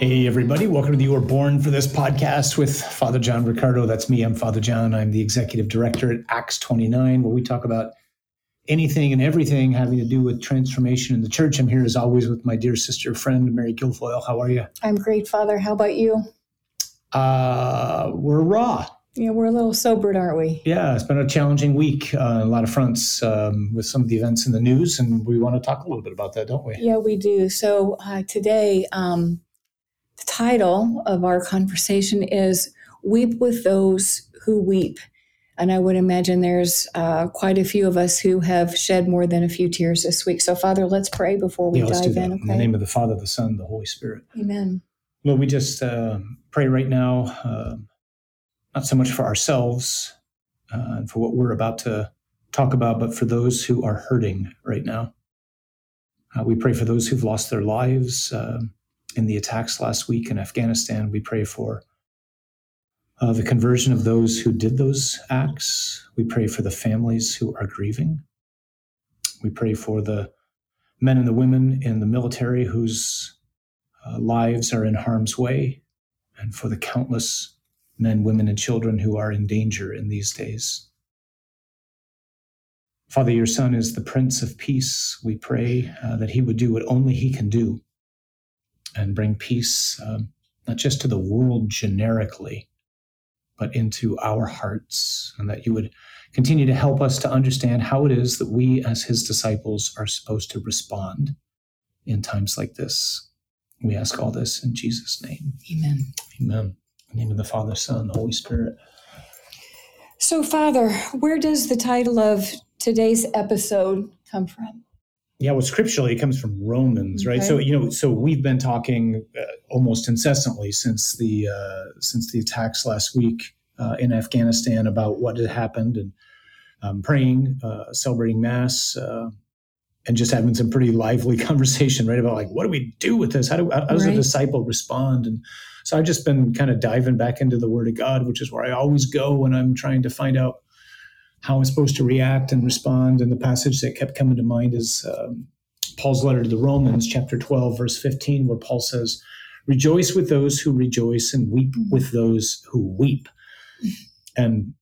Hey, everybody. Welcome to the You Were Born for This podcast with Father John Riccardo. That's me. I'm Father John. I'm the executive director at Acts 29, where we talk about anything and everything having to do with transformation in the church. I'm here as always with my dear sister, friend, Mary Guilfoyle. How are you? I'm great, Father. How about you? Uh, we're raw. Yeah, we're a little sobered, aren't we? Yeah, it's been a challenging week uh, on a lot of fronts um, with some of the events in the news, and we want to talk a little bit about that, don't we? Yeah, we do. So uh, today, um, the title of our conversation is Weep with Those Who Weep. And I would imagine there's uh, quite a few of us who have shed more than a few tears this week. So, Father, let's pray before we yeah, let's do dive that. in. In the name of the Father, the Son, the Holy Spirit. Amen. Lord, we just uh, pray right now, uh, not so much for ourselves uh, and for what we're about to talk about, but for those who are hurting right now. Uh, we pray for those who've lost their lives uh, in the attacks last week in Afghanistan. We pray for uh, the conversion of those who did those acts. We pray for the families who are grieving. We pray for the men and the women in the military whose uh, lives are in harm's way, and for the countless men, women, and children who are in danger in these days. Father, your Son is the Prince of Peace. We pray uh, that he would do what only he can do and bring peace um, not just to the world generically, but into our hearts, and that you would continue to help us to understand how it is that we, as his disciples, are supposed to respond in times like this. We ask all this in Jesus' name. Amen. Amen. In the name of the Father, Son, the Holy Spirit. So, Father, where does the title of today's episode come from? Yeah, well, scripturally, it comes from Romans, right? Okay. So you know, so we've been talking uh, almost incessantly since the uh, since the attacks last week uh, in Afghanistan about what had happened, and um, praying, uh, celebrating Mass, uh, and just having some pretty lively conversation, right? About like, what do we do with this? How do how does a disciple respond? And so I've just been kind of diving back into the Word of God, which is where I always go when I'm trying to find out how I'm supposed to react and respond. And the passage that kept coming to mind is um, Paul's letter to the Romans, chapter 12, verse 15, where Paul says, Rejoice with those who rejoice and weep with those who weep. And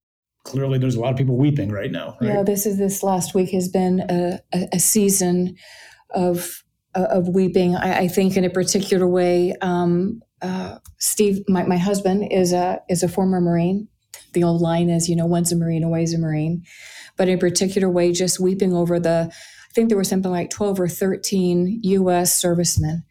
clearly, there's a lot of people weeping right now. Right? Yeah, this is this last week has been a, a, a season of of weeping. I, I think in a particular way. Um, uh, Steve, my, my husband, is a is a former Marine. The old line is, you know, once a Marine, always a Marine. But in particular way, just weeping over the. I think there were something like twelve or thirteen U.S. servicemen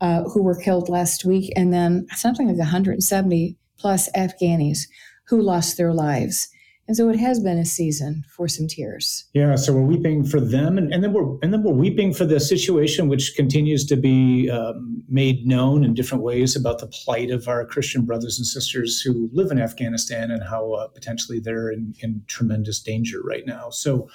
uh, who were killed last week, and then something like 170 plus Afghanis who lost their lives. And so it has been a season for some tears. Yeah, so we're weeping for them, and, and then we're and then we're weeping for the situation which continues to be um, made known in different ways about the plight of our Christian brothers and sisters who live in Afghanistan and how uh, potentially they're in, in tremendous danger right now. So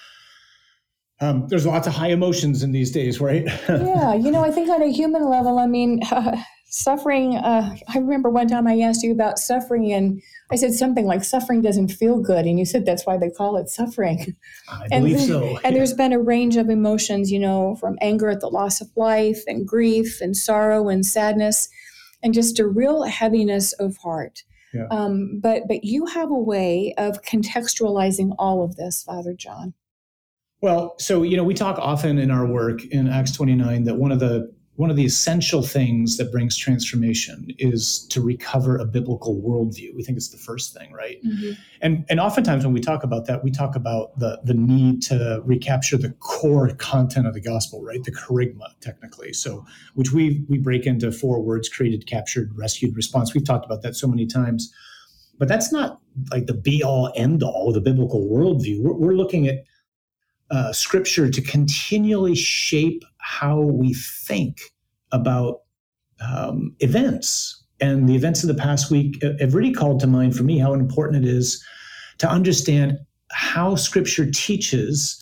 um, there's lots of high emotions in these days, right? yeah, you know, I think on a human level, I mean, suffering. Uh, I remember one time I asked you about suffering, and I said something like, suffering doesn't feel good. And you said that's why they call it suffering. I And, believe so. and there's been a range of emotions, you know, from anger at the loss of life, and grief, and sorrow, and sadness, and just a real heaviness of heart. Yeah. Um, but but you have a way of contextualizing all of this, Father John. Well, so you know, we talk often in our work in Acts 29 that one of the one of the essential things that brings transformation is to recover a biblical worldview. We think it's the first thing, right? And and oftentimes when we talk about that, we talk about the the need to recapture the core content of the gospel, right? The kerygma, technically. So which we we break into four words: created, captured, rescued, response. We've talked about that so many times. But that's not like the be all end all of the biblical worldview. We're, we're looking at uh, scripture to continually shape how we think about um, events. And the events of the past week have really called to mind for me how important it is to understand how scripture teaches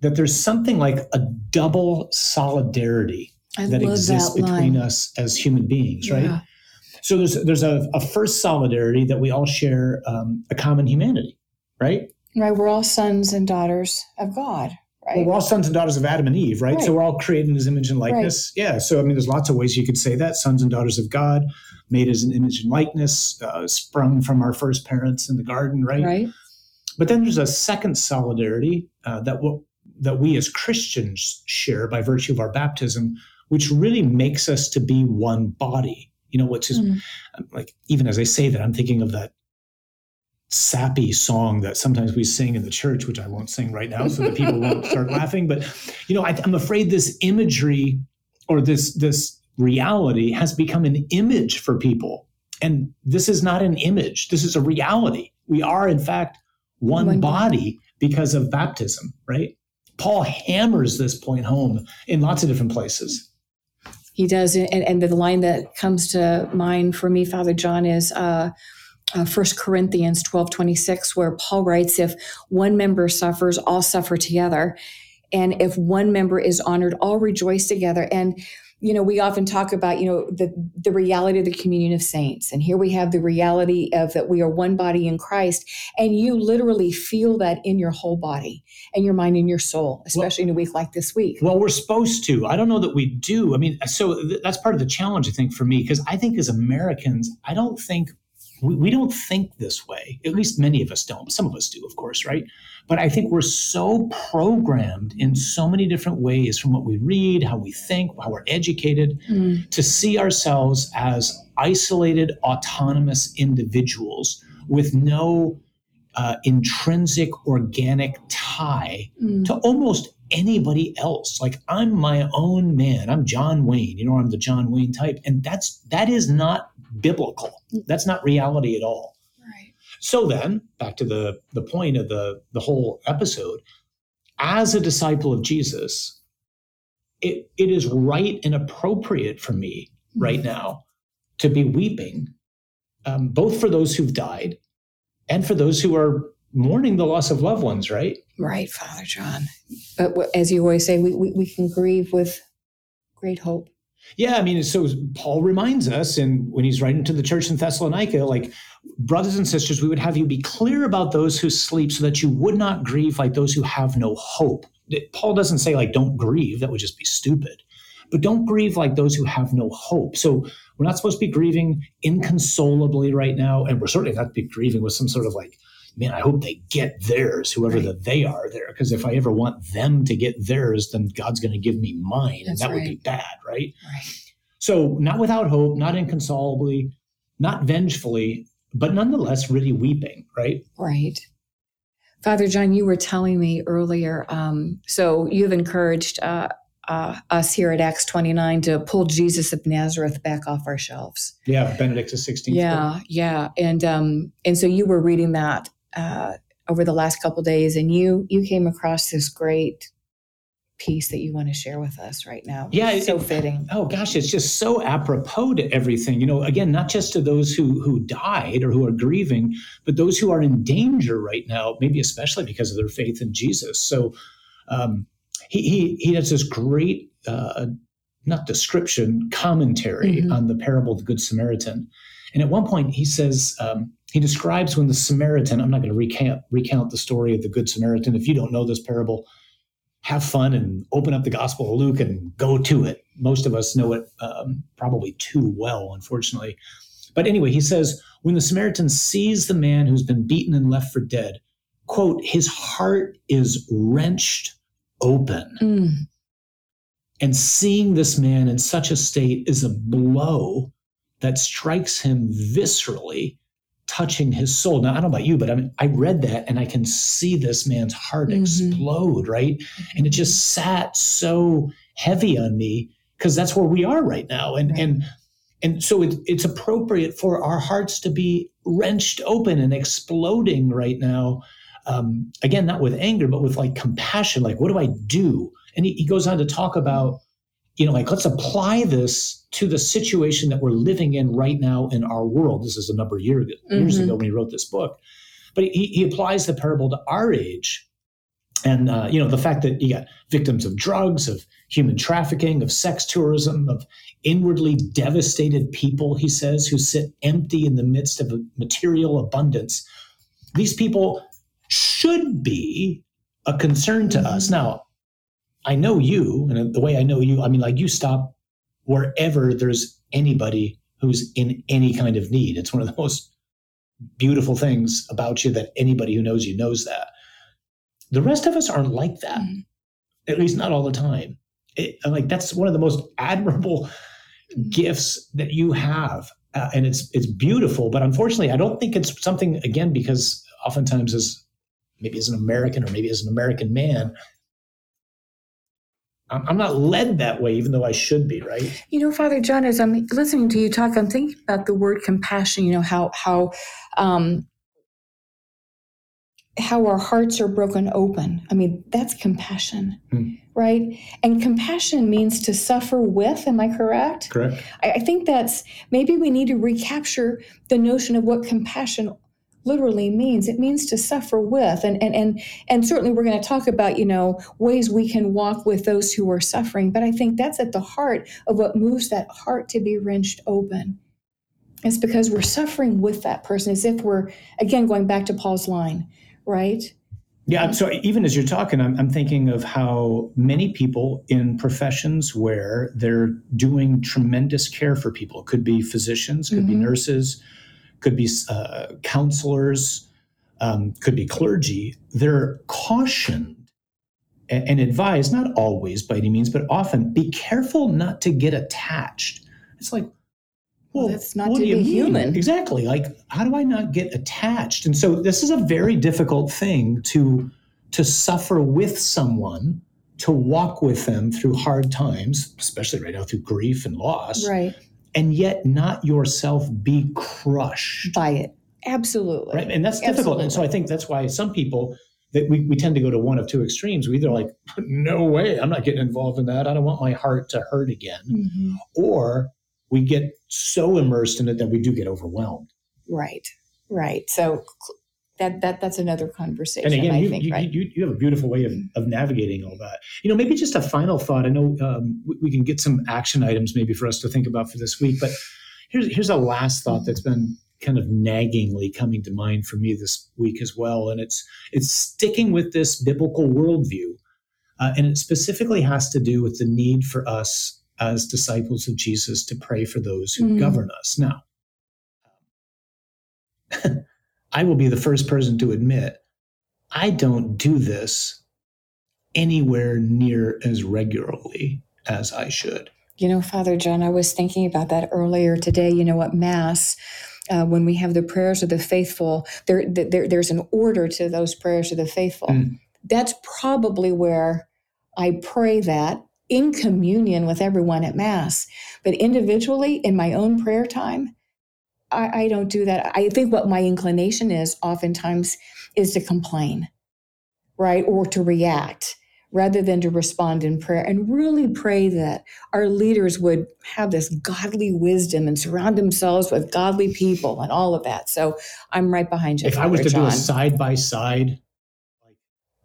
that there's something like a double solidarity I that exists that between us as human beings, right? Yeah. So there's there's a, a first solidarity that we all share um, a common humanity, right? Right, we're all sons and daughters of God, right. Well, we're all sons and daughters of Adam and Eve, right? Right. So we're all created in his image and likeness. Yeah. So, I mean, there's lots of ways you could say that. Sons and daughters of God, made as an image and likeness, uh, sprung from our first parents in the garden, right? right. But then there's a second solidarity uh, that w- that we as Christians share by virtue of our baptism, which really makes us to be one body. You know, which is Mm. like even as I say that, I'm thinking of that sappy song that sometimes we sing in the church, which I won't sing right now, so that people won't start laughing. But you know, I, I'm afraid this imagery or this this reality has become an image for people, and this is not an image. This is a reality. We are, in fact, one, One body because of baptism, right? Paul hammers this point home in lots of different places. He does, and, and the line that comes to mind for me, Father John, is uh, uh, 1 Corinthians twelve twenty six, where Paul writes, If one member suffers, all suffer together. And if one member is honored, all rejoice together. And, you know, we often talk about, you know, the, the reality of the communion of saints. And here we have the reality of that we are one body in Christ. And you literally feel that in your whole body and your mind and your soul, especially in a week like this week. Well, we're supposed to. I don't know that we do. I mean, so th- that's part of the challenge, I think, for me, because I think as Americans, I don't think we, we don't think this way. At least many of us don't. Some of us do, of course, right? But I think we're so programmed in so many different ways from what we read, how we think, how we're educated, Mm, to see ourselves as isolated, autonomous individuals with no uh, intrinsic, organic tie mm. to almost anybody else. Like I'm my own man. I'm John Wayne. You know, I'm the John Wayne type, and that's that is not biblical. That's not reality at all. Right. So then, back to the the point of the the whole episode, as a disciple of Jesus, it it is right and appropriate for me right now to be weeping, um, both for those who've died and for those who are mourning the loss of loved ones. Right. Right, Father John. But as you always say, we, we, we can grieve with great hope. Yeah, I mean, so Paul reminds us, and when he's writing to the church in Thessalonica, like, brothers and sisters, we would have you be clear about those who sleep so that you would not grieve like those who have no hope. Paul doesn't say, like, don't grieve, that would just be stupid. But don't grieve like those who have no hope. So we're not supposed to be grieving inconsolably right now, and we're certainly not to be grieving with some sort of like, man, I hope they get theirs, whoever Right. the they are there. Because if I ever want them to get theirs, then God's going to give me mine, and That's that would be bad, right? Right. So, not without hope, not inconsolably, not vengefully, but nonetheless really weeping, right? Right. Father John, you were telling me earlier, um, so you've encouraged uh, uh, us here at Acts 29 to pull Jesus of Nazareth back off our shelves. Yeah, Benedict 16. Yeah, yeah. And um, and so you were reading that uh, over the last couple days, and you you came across this great piece that you want to share with us right now. Yeah, It's so it- fitting. Oh gosh, it's just so apropos to everything. You know, again, not just to those who who died or who are grieving, but those who are in danger right now, maybe especially because of their faith in Jesus. So um, he he he has this great uh, not description commentary Mhm. on the parable of the Good Samaritan, and at one point he says. Um, he describes when the Samaritan, I'm not going to recount, recount the story of the Good Samaritan. If you don't know this parable, have fun and open up the Gospel of Luke and go to it. Most of us know it um, probably too well, unfortunately. But anyway, he says, when the Samaritan sees the man who's been beaten and left for dead, quote, his heart is wrenched open. Mm, And seeing this man in such a state is a blow that strikes him viscerally, touching his soul. Now, I don't know about you, but I mean, I read that and I can see this man's heart Mhm. explode, right? And it just sat so heavy on me because that's where we are right now. And Right. and and so it, it's appropriate for our hearts to be wrenched open and exploding right now. Um, again, not with anger, but with like compassion. Like, what do I do? And he, he goes on to talk about, you know, like let's apply this to the situation that we're living in right now in our world. This is a number of year, years Mhm. ago when he wrote this book, but he, he applies the parable to our age. And uh, you know the fact that you got victims of drugs, of human trafficking, of sex tourism, of inwardly devastated people, he says, who sit empty in the midst of a material abundance. These people should be a concern to us. Now, I know you, and the way I know you, I mean, like you stop wherever there's anybody who's in any kind of need. It's one of the most beautiful things about you that anybody who knows you knows that. The rest of us aren't like that, mm-hmm. at least not all the time. It, like that's one of the most admirable gifts that you have, uh, and it's it's beautiful. But unfortunately, I don't think it's something again because oftentimes as maybe as an American or maybe as an American man, I'm not led that way, even though I should be, right? You know, Father John, as I'm listening to you talk, I'm thinking about the word compassion. You know how how um, how our hearts are broken open. I mean, that's compassion, hmm. right? And compassion means to suffer with. Am I correct? Correct. I, I think that's maybe we need to recapture the notion of what compassion literally means. It means to suffer with. And and and and certainly we're going to talk about, you know, ways we can walk with those who are suffering. But I think that's at the heart of what moves that heart to be wrenched open. It's because we're suffering with that person as if we're again going back to Paul's line, right? Yeah, so even as you're talking, I'm, I'm, thinking of how many people in professions where they're doing tremendous care for people, could be physicians, could mm-hmm. be nurses, could be uh, counselors, um, could be clergy, they're cautioned and, and advised, not always by any means, but often, be careful not to get attached. It's like, well, that's not to be human. Exactly. Like, how do I not get attached? And so this is a very difficult thing to to suffer with someone, to walk with them through hard times, especially right now through grief and loss. Right and yet not yourself be crushed by it. Absolutely. Right. And that's difficult. Absolutely. And so I think that's why some people that we, we tend to go to one of two extremes. We either like, no way, I'm not getting involved in that. I don't want my heart to hurt again. Mm-hmm. Or we get so immersed in it that we do get overwhelmed. Right. Right. So that that that's another conversation. And again, I you, think, you, right? you, you, have a beautiful way of, of navigating all that. You know, maybe just a final thought. I know um, we, we, can get some action items maybe for us to think about for this week, but here's here's a last thought that's been kind of naggingly coming to mind for me this week as well, and it's it's sticking with this biblical worldview, uh, and it specifically has to do with the need for us as disciples of Jesus to pray for those who mm. govern us. Now. I will be the first person to admit I don't do this anywhere near as regularly as I should. You know, Father John, I was thinking about that earlier today. You know, at Mass, uh, when we have the prayers of the faithful, there, there, there's an order to those prayers of the faithful. Mm. That's probably where I pray that in communion with everyone at Mass. But individually, in my own prayer time, I, I don't do that. I think what my inclination is oftentimes is to complain, right? Or to react rather than to respond in prayer and really pray that our leaders would have this godly wisdom and surround themselves with godly people and all of that. So I'm right behind you. If Father I was to John. do a side by side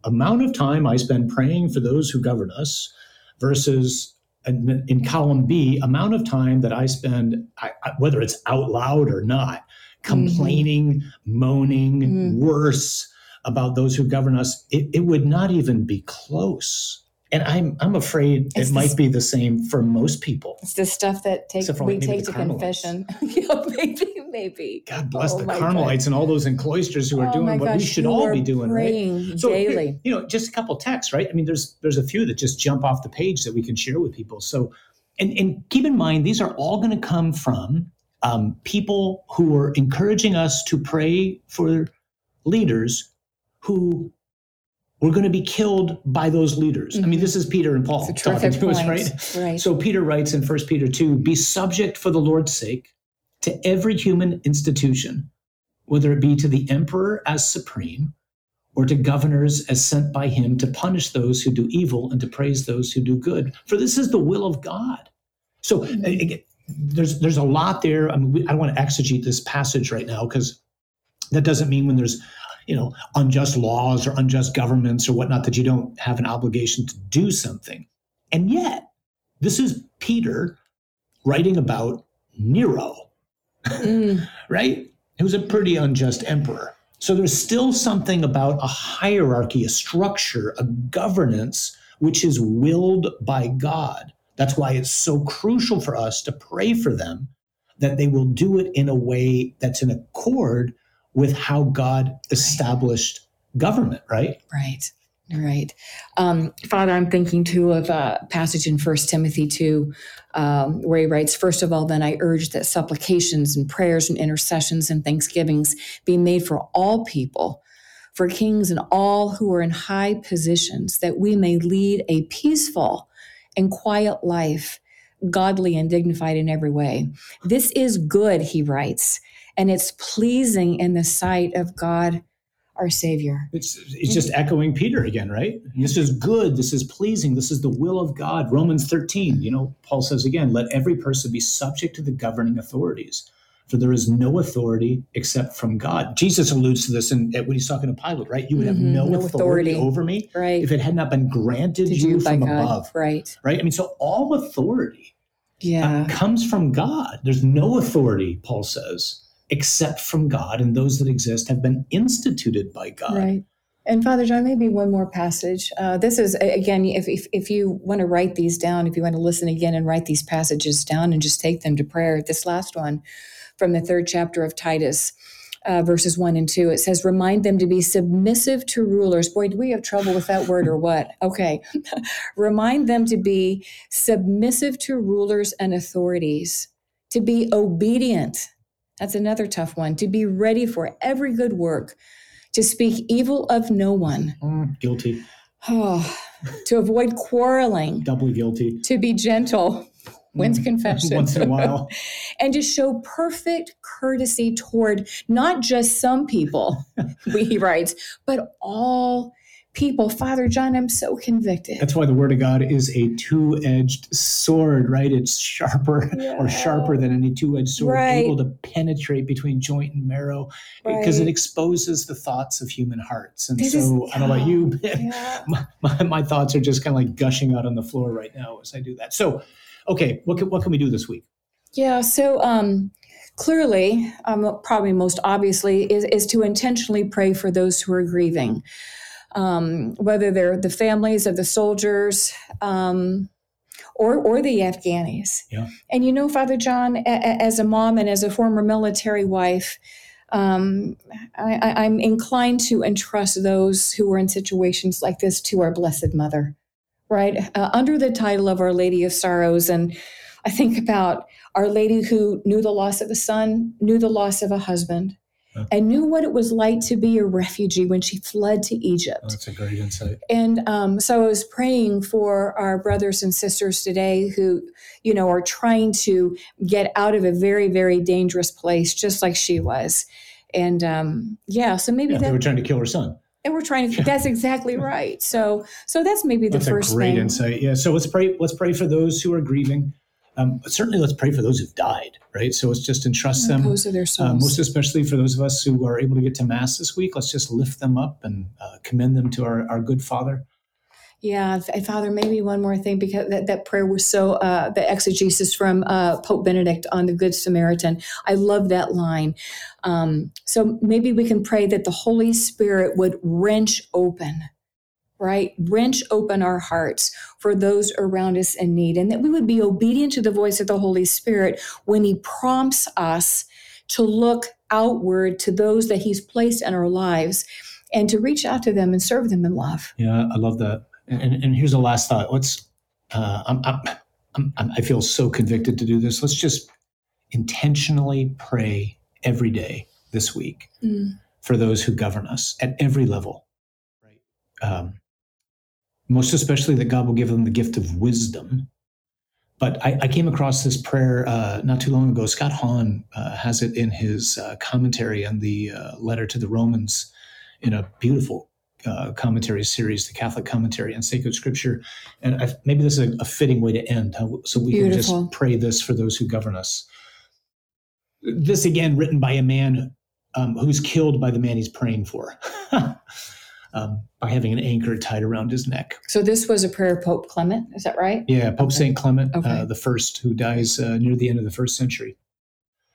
amount of time I spend praying for those who govern us versus in column B, amount of time that I spend, I, whether it's out loud or not, complaining, mm-hmm. moaning, mm-hmm. worse about those who govern us, it, it, would not even be close. And I'm I'm afraid it's it might be the same for most people. It's the stuff that take, we take to confession. yeah, maybe, maybe. God bless oh the Carmelites God. and all those in cloisters who are oh doing what gosh, we should all be doing, right? So daily. you know, just a couple texts, right? I mean, there's there's a few that just jump off the page that we can share with people. So, and and keep in mind these are all going to come from um, people who are encouraging us to pray for leaders who we're going to be killed by those leaders. Mm-hmm. I mean, mm-hmm. this is Peter and Paul talking to point. us, right? right? So Peter writes in 1 Peter 2 Be subject for the Lord's sake to every human institution, whether it be to the emperor as supreme or to governors as sent by him to punish those who do evil and to praise those who do good. For this is the will of God. So mm-hmm. again, there's there's a lot there. I mean, we, I don't want to exegete this passage right now because that doesn't mean when there's you know unjust laws or unjust governments or whatnot that you don't have an obligation to do something and yet this is peter writing about nero mm. right he was a pretty unjust emperor so there's still something about a hierarchy a structure a governance which is willed by God. That's why it's so crucial for us to pray for them that they will do it in a way that's in accord with how God established government, right? Right. Right. Um, Father, I'm thinking too of a passage in First Timothy 2, um, where he writes, First of all, then I urge that supplications and prayers and intercessions and thanksgivings be made for all people, for kings and all who are in high positions, that we may lead a peaceful and quiet life, godly and dignified in every way. This is good, he writes, and it's pleasing in the sight of God our Savior. It's, it's just echoing Peter again, right? This is good. This is pleasing. This is the will of God. Romans 13, you know, Paul says again, let every person be subject to the governing authorities, for there is no authority except from God. Jesus alludes to this in, when he's talking to Pilate, right? You would have Mhm, no, no authority, authority. over me Right. if it had not been granted To you from God. above, Right. right? I mean, so all authority uh, Yeah. comes from God. There's no authority, Paul says, except from God, and those that exist have been instituted by God. Right. And Father John, maybe one more passage. Uh, this is again, if, if if you want to write these down, if you want to listen again and write these passages down and just take them to prayer. This last one from the third chapter of Titus. Uh, verses one and two, it says, Remind them to be submissive to rulers. Boy, do we have trouble with that word or what? Okay. Remind them to be submissive to rulers and authorities, to be obedient. That's another tough one. To be ready for every good work, to speak evil of no one, Mm, guilty, oh, to avoid quarreling, doubly guilty. to be gentle. When's Mm, confession? Once in a while. and to show perfect courtesy toward not just some people, he writes, but all people. Father John, I'm so convicted. That's why the word of God is a two-edged sword, right? It's sharper Yeah. or sharper than any two-edged sword, Right. able to penetrate between joint and marrow because it exposes the thoughts of human hearts. And This so is- I don't know about you, Yeah. my, my, my thoughts are just kind of like gushing out on the floor right now as I do that. So, okay, what can, what can we do this week? Yeah, so um, clearly, um, probably most obviously, is, is to intentionally pray for those who are grieving, um, whether they're the families of the soldiers um, or, or the Afghanis. Yeah. And you know, Father John, a- a- as a mom and as a former military wife, um, I, I'm inclined to entrust those who are in situations like this to our Blessed Mother, right? Uh, under the title of Our Lady of Sorrows. And I think about Our Lady who knew the loss of a son, knew the loss of a husband. And knew what it was like to be a refugee when she fled to Egypt. that's a great insight. And um, so I was praying for our brothers and sisters today who, you know, are trying to get out of a very, very dangerous place, just like she was. And um, yeah, so maybe Yeah, that they were trying to kill her son. and we're trying to. That's exactly right. So, so that's maybe the That's first a great thing. insight. Yeah. So let's pray. Let's pray for those who are grieving. Um, but certainly, let's pray for those who've died. Right. So let's just entrust them. Repose of their souls. Uh, most especially for those of us who are able to get to mass this week, let's just lift them up and uh, commend them to our, our good Father. Yeah, Father, maybe one more thing because that, that prayer was so, uh, the exegesis from uh, Pope Benedict on the Good Samaritan. I love that line. Um, so maybe we can pray that the Holy Spirit would wrench open, right? Wrench open our hearts for those around us in need, and that we would be obedient to the voice of the Holy Spirit when He prompts us to look outward to those that He's placed in our lives and to reach out to them and serve them in love. Yeah, I love that. And, and, here's the last thought. Let's. Uh, I'm, I'm, I'm, I'm- I feel so convicted to do this. Let's just intentionally pray every day this week Mm. for those who govern us at every level. Right. Um, most especially that God will give them the gift of wisdom. But I, I came across this prayer uh, not too long ago. Scott Hahn uh, has it in his uh, commentary on the uh, letter to the Romans in a beautiful uh, commentary series, the Catholic commentary on sacred scripture. And I, maybe this is a, a fitting way to end, huh? so we can just pray this for those who govern us. This again, written by a man um, who's killed by the man he's praying for, um, by having an anchor tied around his neck. So this was a prayer of Pope Clement, is that right? Yeah, Pope Okay. Saint Clement, Okay. uh, the first, who dies uh, near the end of the first century.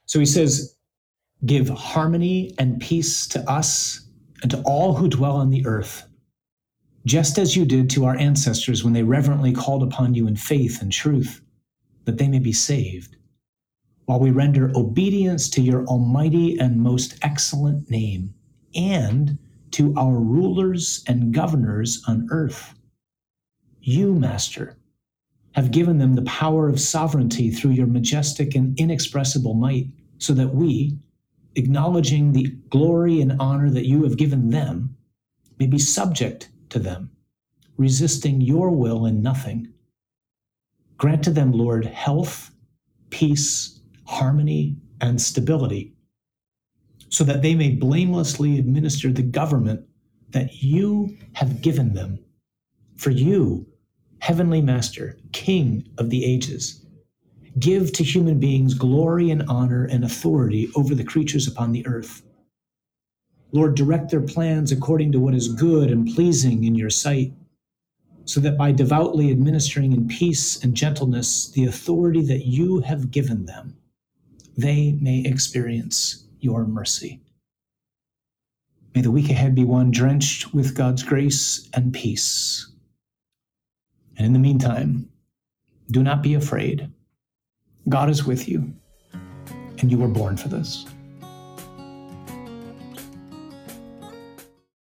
So he says, "Give harmony and peace to us and to all who dwell on the earth. just as you did to our ancestors when they reverently called upon you in faith and truth, that they may be saved, while we render obedience to your almighty and most excellent name, and to our rulers and governors on earth. You, Master, have given them the power of sovereignty through your majestic and inexpressible might, so that we, acknowledging the glory and honor that you have given them, may be subject to them, resisting your will in nothing. Grant to them, Lord, health, peace, harmony, and stability, so that they may blamelessly administer the government that you have given them. For you, Heavenly Master, King of the ages, give to human beings glory and honor and authority over the creatures upon the earth Lord, direct their plans according to what is good and pleasing in your sight, so that by devoutly administering in peace and gentleness the authority that you have given them, they may experience your mercy. May the week ahead be one drenched with God's grace and peace. And in the meantime, do not be afraid. God is with you, and you were born for this.